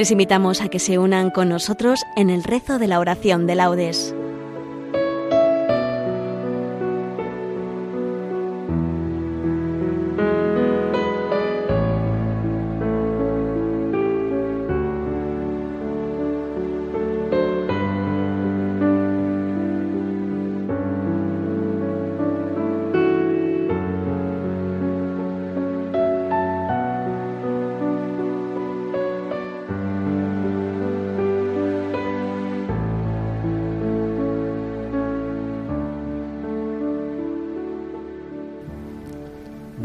Les invitamos a que se unan con nosotros en el rezo de la oración de laudes.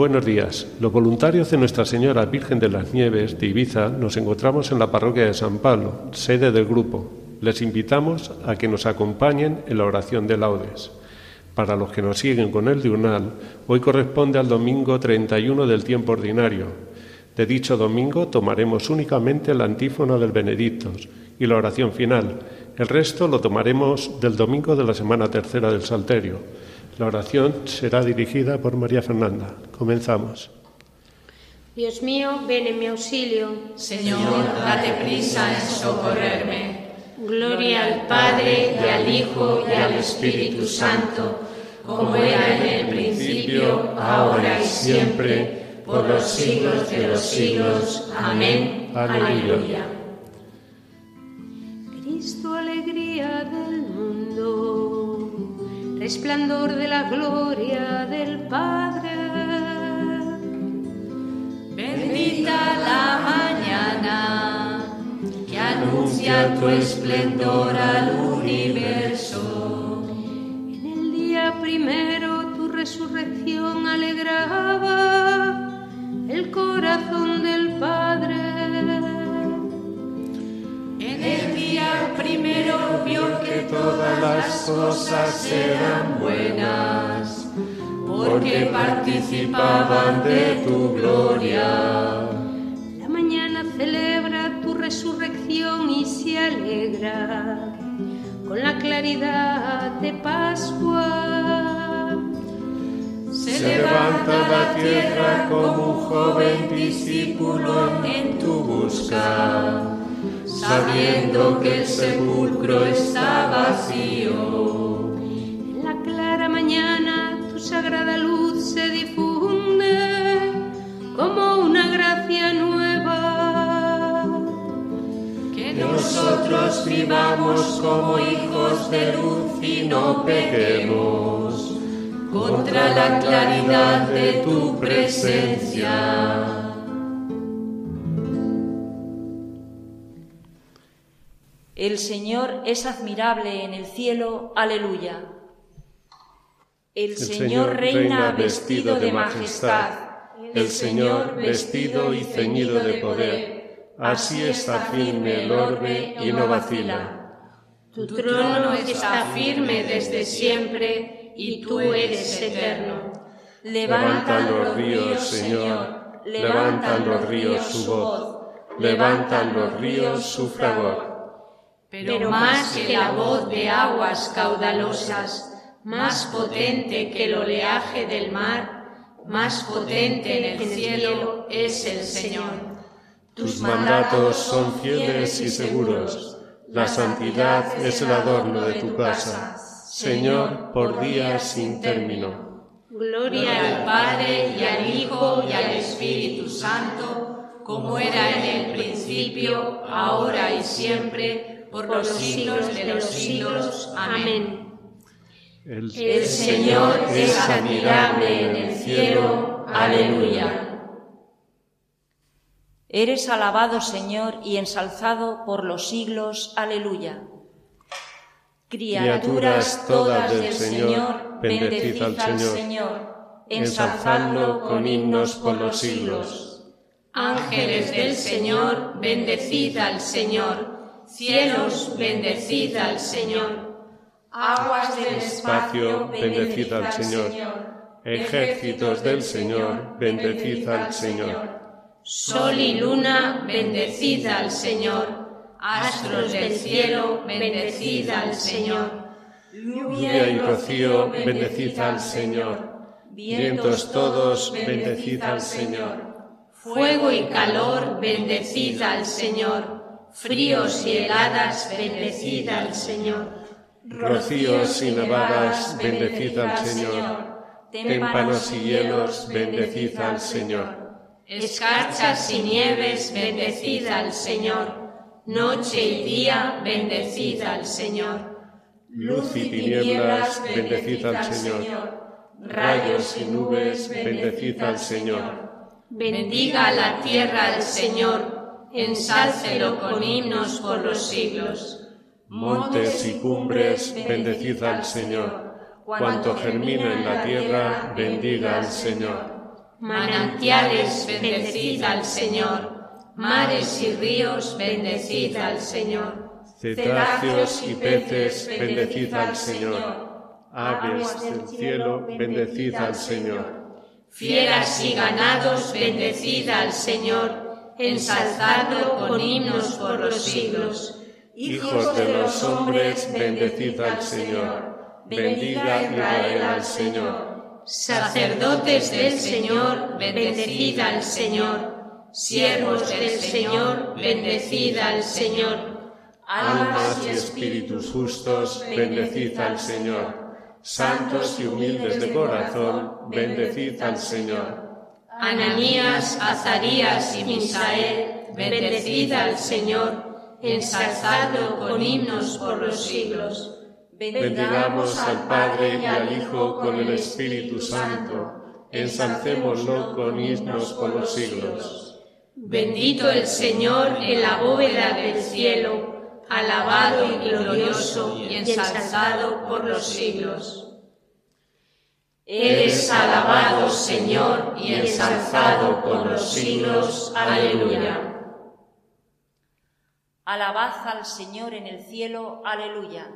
Buenos días. Los voluntarios de Nuestra Señora Virgen de las Nieves de Ibiza nos encontramos en la parroquia de San Pablo, sede del grupo. Les invitamos a que nos acompañen en la oración de laudes. Para los que nos siguen con el diurnal, hoy corresponde al domingo 31 del tiempo ordinario. De dicho domingo tomaremos únicamente la antífona del Benedictos y la oración final. El resto lo tomaremos del domingo de la semana tercera del Salterio. La oración será dirigida por María Fernanda. Comenzamos. Dios mío, ven en mi auxilio. Señor, date prisa en socorrerme. Gloria al Padre y al Hijo y al Espíritu Santo, como era en el principio, ahora y siempre, por los siglos de los siglos. Amén. Aleluya. Resplandor de la gloria del Padre. Bendita la mañana que anuncia tu esplendor al universo. En el día primero tu resurrección alegraba el corazón del Padre. En el día primero vio que todas las cosas eran buenas, porque participaban de tu gloria. La mañana celebra tu resurrección y se alegra con la claridad de Pascua. Se levanta la tierra como un joven discípulo en tu busca, sabiendo que el sepulcro está vacío. Mañana tu sagrada luz se difunde como una gracia nueva. Que nosotros vivamos como hijos de luz y no pequemos contra la claridad de tu presencia. El Señor es admirable en el cielo, aleluya. El, Señor reina vestido de majestad, el Señor vestido y ceñido de poder. Así está firme el orbe y no vacila. Tu trono está firme desde siempre y tú eres eterno. Levantan los ríos, Señor, levantan los ríos su voz, levantan los ríos su fragor. Pero más que la voz de aguas caudalosas, más potente que el oleaje del mar, más potente en el cielo es el Señor. Tus mandatos son fieles y seguros. La santidad es el adorno de tu casa. Señor, por días sin término. Gloria al Padre y al Hijo y al Espíritu Santo, como era en el principio, ahora y siempre, por los siglos de los siglos. Amén. El, El Señor es admirable en el cielo. Aleluya. Eres alabado, Señor, y ensalzado por los siglos. Aleluya. Criaturas todas del Señor, bendecid al Señor, ensalzadlo con himnos por los siglos. Ángeles del Señor, bendecid al Señor. Cielos, bendecid al Señor. Aguas del Espacio, bendecid al Señor. Ejércitos del Señor, bendecid al Señor. Sol y luna, bendecid al Señor. Astros del cielo, bendecid al Señor. Lluvia y rocío, bendecid al Señor. Vientos todos, bendecid al Señor. Fuego y calor, bendecid al Señor. fríos y heladas, bendecid al Señor. Rocíos y nevadas, bendecid al Señor. Témpanos y hielos, bendecid al Señor. Escarchas y nieves, bendecid al Señor. Noche y día, bendecid al Señor. Luz y tinieblas, bendecid al Señor. Rayos y nubes, bendecid al Señor. Bendiga la tierra al Señor, ensálcelo con himnos por los siglos. Montes y cumbres, bendecid al Señor. Cuanto germina en la tierra, bendiga al Señor. Manantiales, bendecid al Señor. Mares y ríos, bendecid al Señor. Cetáceos y peces, bendecid al Señor. Aves del cielo, bendecid al Señor. Fieras y ganados, bendecid al Señor. Ensalzadlo con himnos por los siglos. Hijos de los hombres, bendecid al Señor. Bendiga Israel al Señor. Sacerdotes del Señor, bendecid al Señor. Siervos del Señor, bendecid al Señor. Almas y espíritus justos, bendecid al Señor. Santos y humildes de corazón, bendecid al Señor. Ananías, Azarías y Misael, bendecid al Señor ensalzadlo con himnos por los siglos. Bendigamos al Padre y al Hijo con el Espíritu Santo, ensalcémoslo con himnos por los siglos. Bendito el Señor en la bóveda del cielo, alabado y glorioso y ensalzado por los siglos. Eres alabado, Señor, y ensalzado por los siglos. Aleluya. Alabad al Señor en el cielo, aleluya.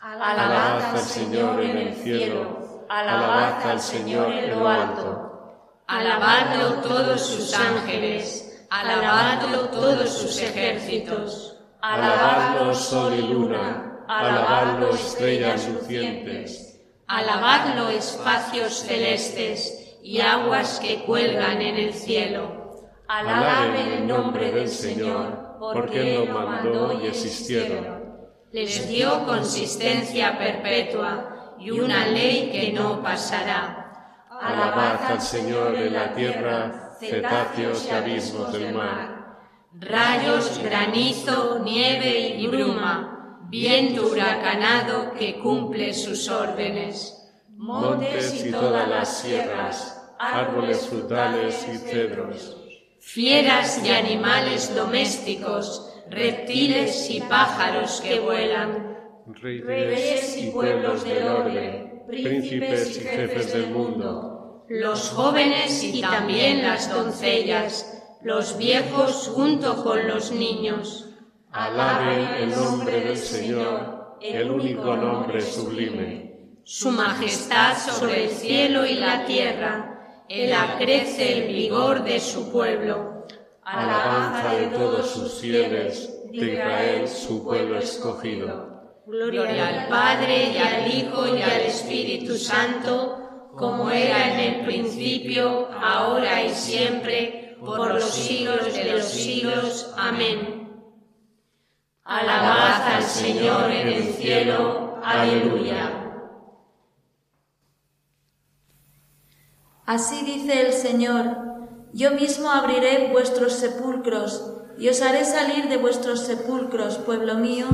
Alabad al Señor en el cielo, alabad al Señor en lo alto. Alabadlo todos sus ángeles, alabadlo todos sus ejércitos. Alabadlo sol y luna, alabadlo estrellas lucientes. Alabadlo espacios celestes y aguas que cuelgan en el cielo. Alaben el nombre del Señor porque Él lo mandó y existieron. Les dio consistencia perpetua y una ley que no pasará. Alabad al Señor en la tierra, cetáceos y abismos del mar. Rayos, granizo, nieve y bruma, viento huracanado que cumple sus órdenes. Montes y todas las sierras, árboles frutales y cedros fieras y animales domésticos, reptiles y pájaros que vuelan, reyes y pueblos del orbe, príncipes y jefes del mundo, los jóvenes y también las doncellas, los viejos junto con los niños. Alaben el nombre del Señor, el único nombre sublime. Su majestad sobre el cielo y la tierra él acrece el vigor de su pueblo. Alabanza de todos sus fieles, de Israel su pueblo escogido. Gloria al Padre y al Hijo y al Espíritu Santo, como era en el principio, ahora y siempre, por los siglos de los siglos. Amén. Alabad al Señor en el cielo. Aleluya. Así dice el Señor, yo mismo abriré vuestros sepulcros y os haré salir de vuestros sepulcros, pueblo mío,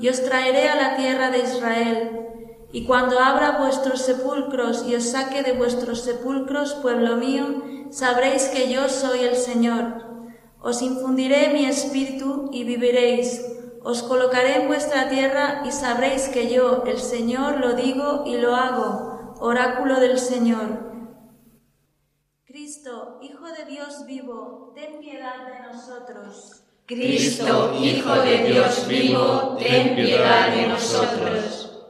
y os traeré a la tierra de Israel. Y cuando abra vuestros sepulcros y os saque de vuestros sepulcros, pueblo mío, sabréis que yo soy el Señor. Os infundiré mi espíritu y viviréis. Os colocaré en vuestra tierra y sabréis que yo, el Señor, lo digo y lo hago. Oráculo del Señor. Cristo, Hijo de Dios vivo, ten piedad de nosotros. Cristo, Hijo de Dios vivo, ten piedad de nosotros.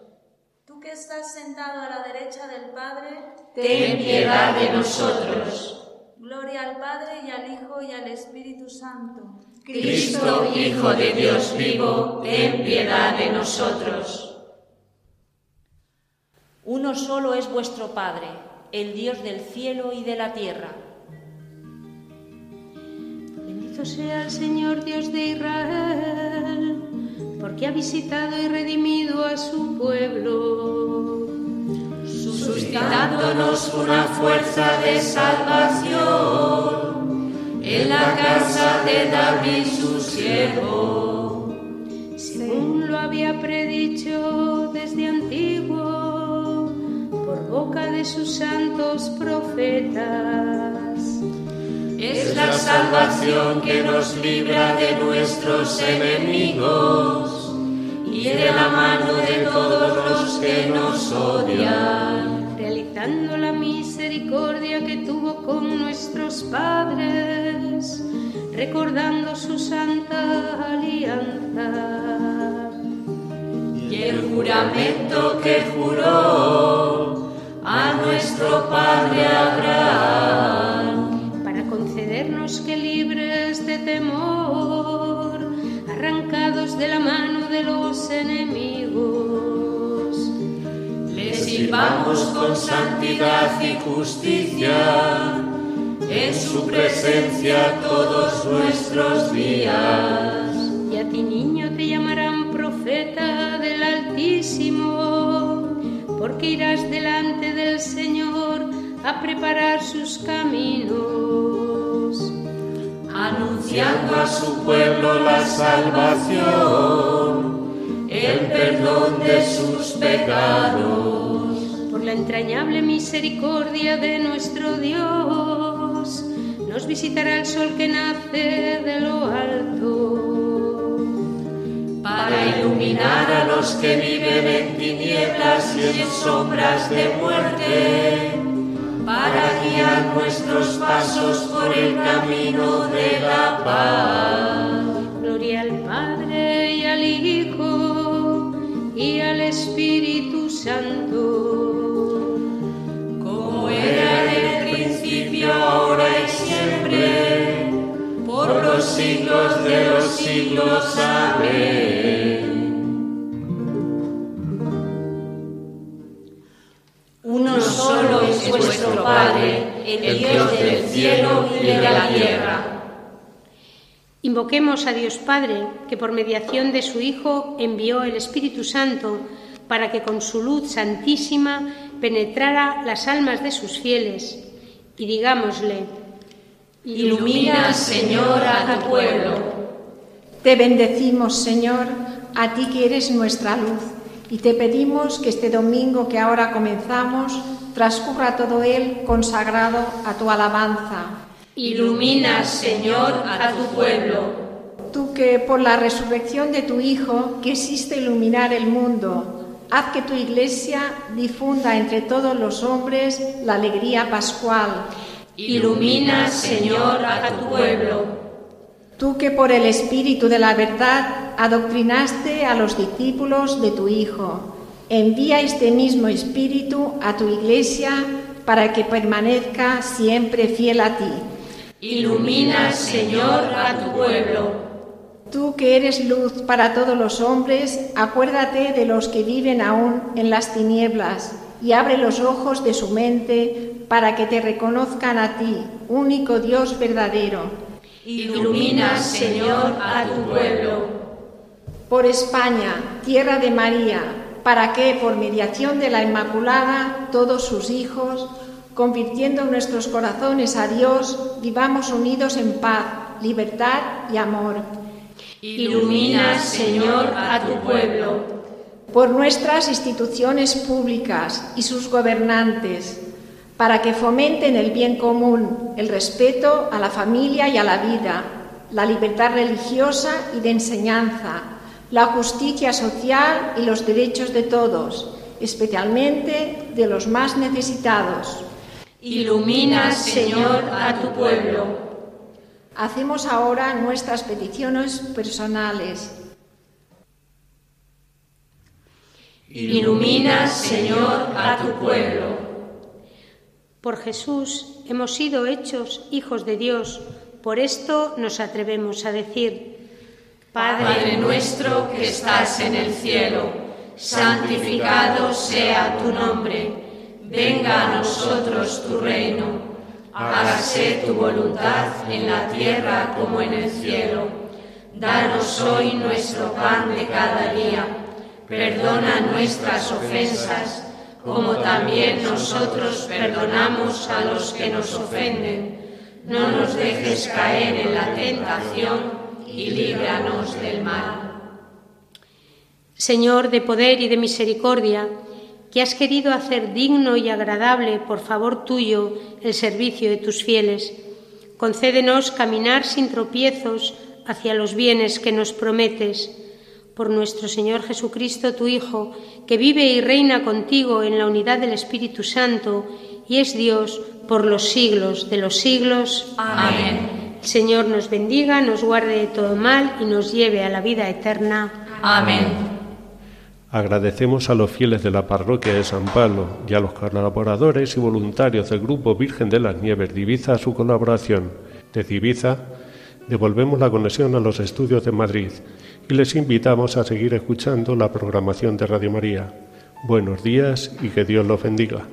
Tú que estás sentado a la derecha del Padre, ten piedad de nosotros. Gloria al Padre y al Hijo y al Espíritu Santo. Cristo, Hijo de Dios vivo, ten piedad de nosotros. Uno solo es vuestro Padre el Dios del cielo y de la tierra. Bendito sea el Señor Dios de Israel, porque ha visitado y redimido a su pueblo, suscitándonos una fuerza de salvación en la casa de David su siervo, según lo había predicho desde antiguo boca de sus santos profetas es la salvación que nos libra de nuestros enemigos y de la mano de todos los que nos odian. Realizando la misericordia que tuvo con nuestros padres, recordando su santa alianza. Y el juramento que juró a nuestro Padre Abraham que libres de temor, arrancados de la mano de los enemigos, le sirvamos con santidad y justicia en su presencia todos nuestros días. Y a ti niño te llamarán profeta del Altísimo, porque irás delante Señor a preparar sus caminos anunciando a su pueblo la salvación, el perdón de sus pecados. Por la entrañable misericordia de nuestro Dios, nos visitará el sol que nace de lo alto. Para iluminar a los que viven en tinieblas y en sombras de muerte para guiar nuestros pasos por el camino de la paz. Siglos de los siglos. Amén. nuestro Padre, el Dios del cielo y de la tierra. Invoquemos a Dios Padre, que por mediación de su Hijo envió el Espíritu Santo para que con su luz santísima penetrara las almas de sus fieles. Y digámosle, Ilumina, Señor, a tu pueblo. Te bendecimos, Señor, a ti que eres nuestra luz, y te pedimos que este domingo que ahora comenzamos transcurra todo él consagrado a tu alabanza. Ilumina, Señor, a tu pueblo. Tú que por la resurrección de tu Hijo quisiste iluminar el mundo, haz que tu Iglesia difunda entre todos los hombres la alegría pascual. Ilumina, Señor, a tu pueblo. Tú que por el Espíritu de la verdad adoctrinaste a los discípulos de tu Hijo, Envía este mismo Espíritu a tu Iglesia para que permanezca siempre fiel a ti. Ilumina, Señor, a tu pueblo. Tú que eres luz para todos los hombres, acuérdate de los que viven aún en las tinieblas y abre los ojos de su mente para que te reconozcan a ti, único Dios verdadero. Ilumina, Señor, a tu pueblo. Por España, tierra de María, para que, por mediación de la Inmaculada, todos sus hijos, convirtiendo nuestros corazones a Dios, vivamos unidos en paz, libertad y amor. Ilumina, Señor, a tu pueblo. Por nuestras instituciones públicas y sus gobernantes, para que fomenten el bien común, el respeto a la familia y a la vida, la libertad religiosa y de enseñanza, la justicia social y los derechos de todos, especialmente de los más necesitados. Ilumina, Señor, a tu pueblo. Hacemos ahora nuestras peticiones personales. Ilumina, Señor, a tu pueblo. Por Jesús hemos sido hechos hijos de Dios, por esto nos atrevemos a decir, Padre nuestro que estás en el cielo, santificado sea tu nombre, venga a nosotros tu reino, hágase tu voluntad en la tierra como en el cielo. Danos hoy nuestro pan de cada día. Perdona nuestras ofensas, como también nosotros perdonamos a los que nos ofenden. No nos dejes caer en la tentación y líbranos del mal. Señor de poder y de misericordia, que has querido hacer digno y agradable por favor tuyo el servicio de tus fieles. Concédenos caminar sin tropiezos hacia los bienes que nos prometes. Por nuestro Señor Jesucristo, tu Hijo, que vive y reina contigo en la unidad del Espíritu Santo y es Dios por los siglos de los siglos. Amén. El Señor nos bendiga, nos guarde de todo mal y nos lleve a la vida eterna. Amén. Agradecemos a los fieles de la parroquia de San Pablo y a los colaboradores y voluntarios del Grupo Virgen de las Nieves de Ibiza su colaboración. Desde Ibiza devolvemos la conexión a los estudios de Madrid y les invitamos a seguir escuchando la programación de Radio María. Buenos días y que Dios los bendiga.